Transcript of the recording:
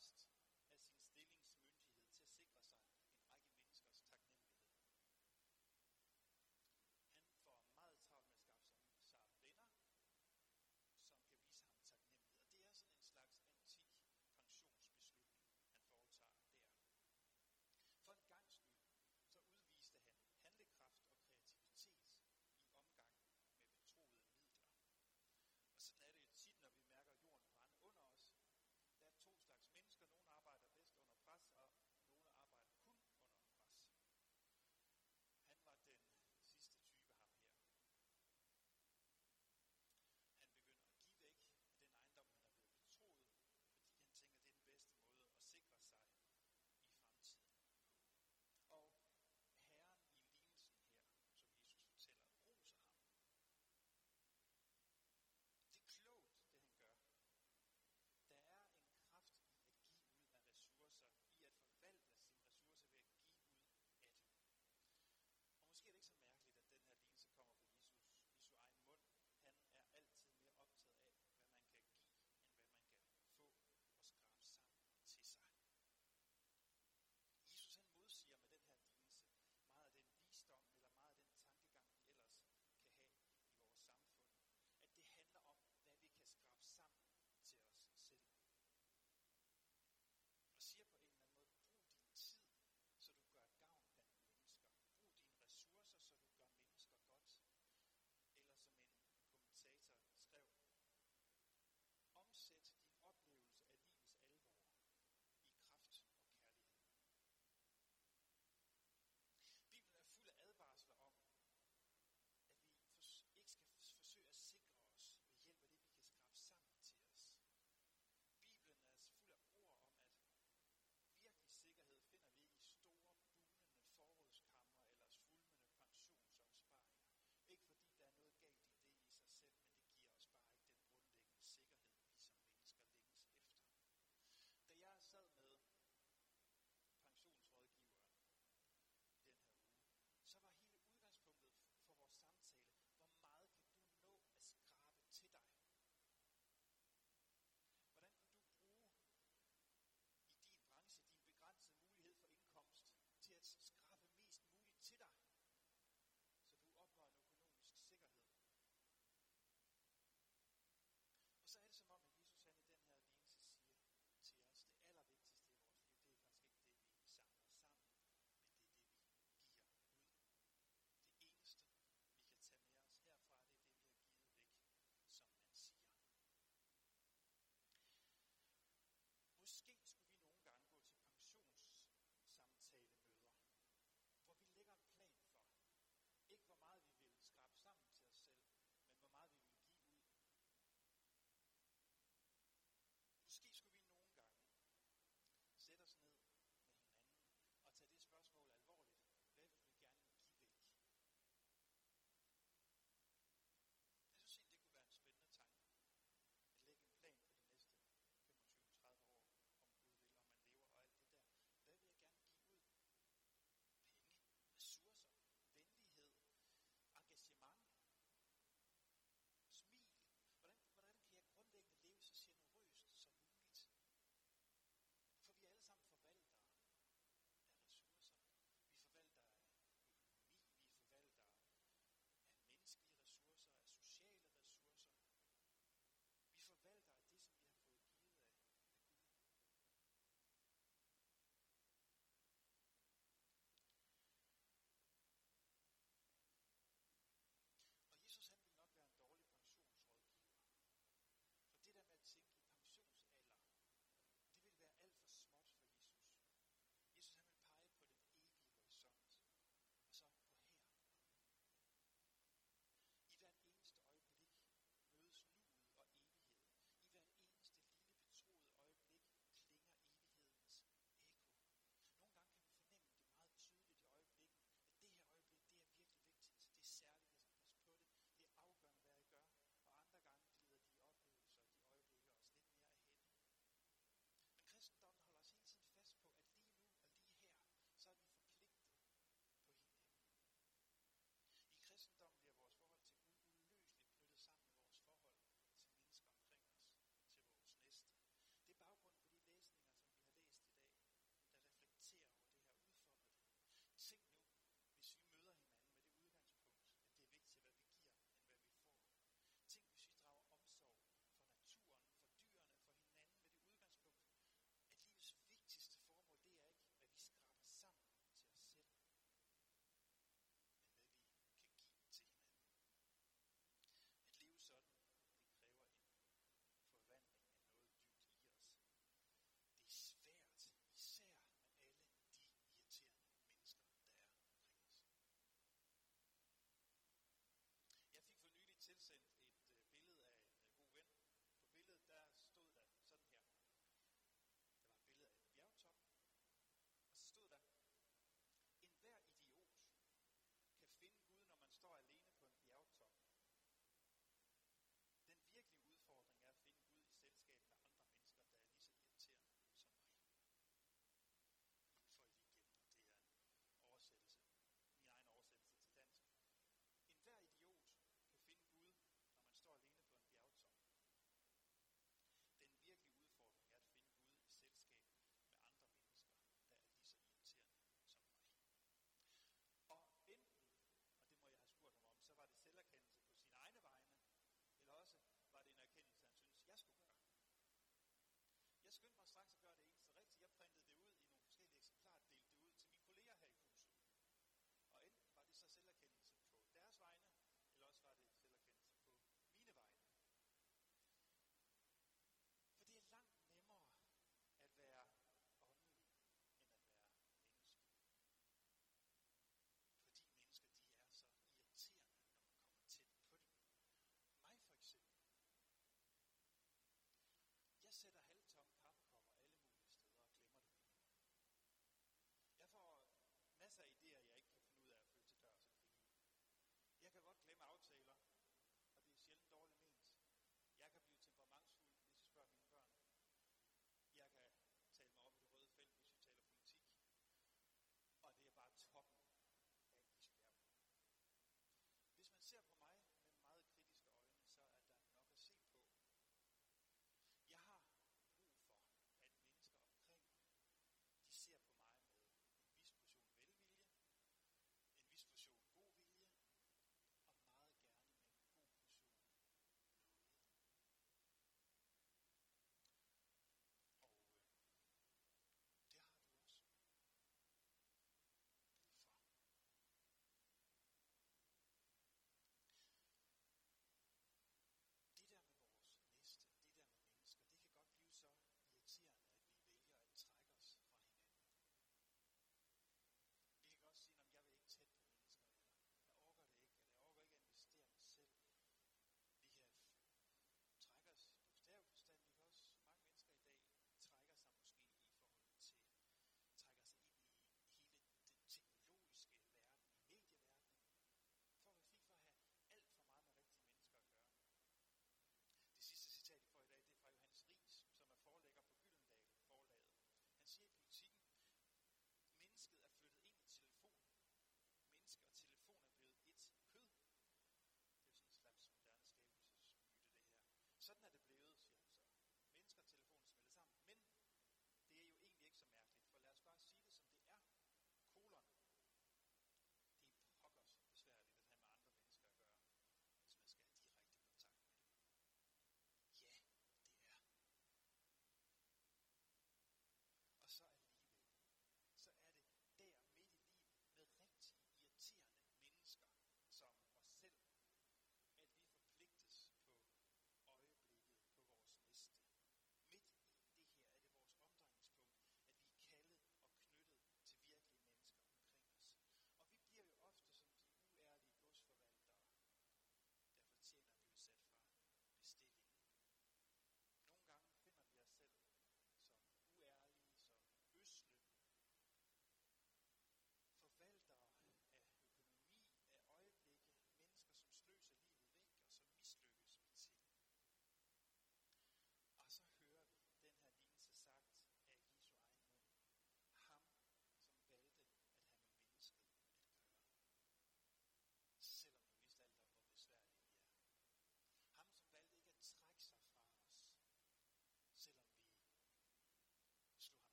Christ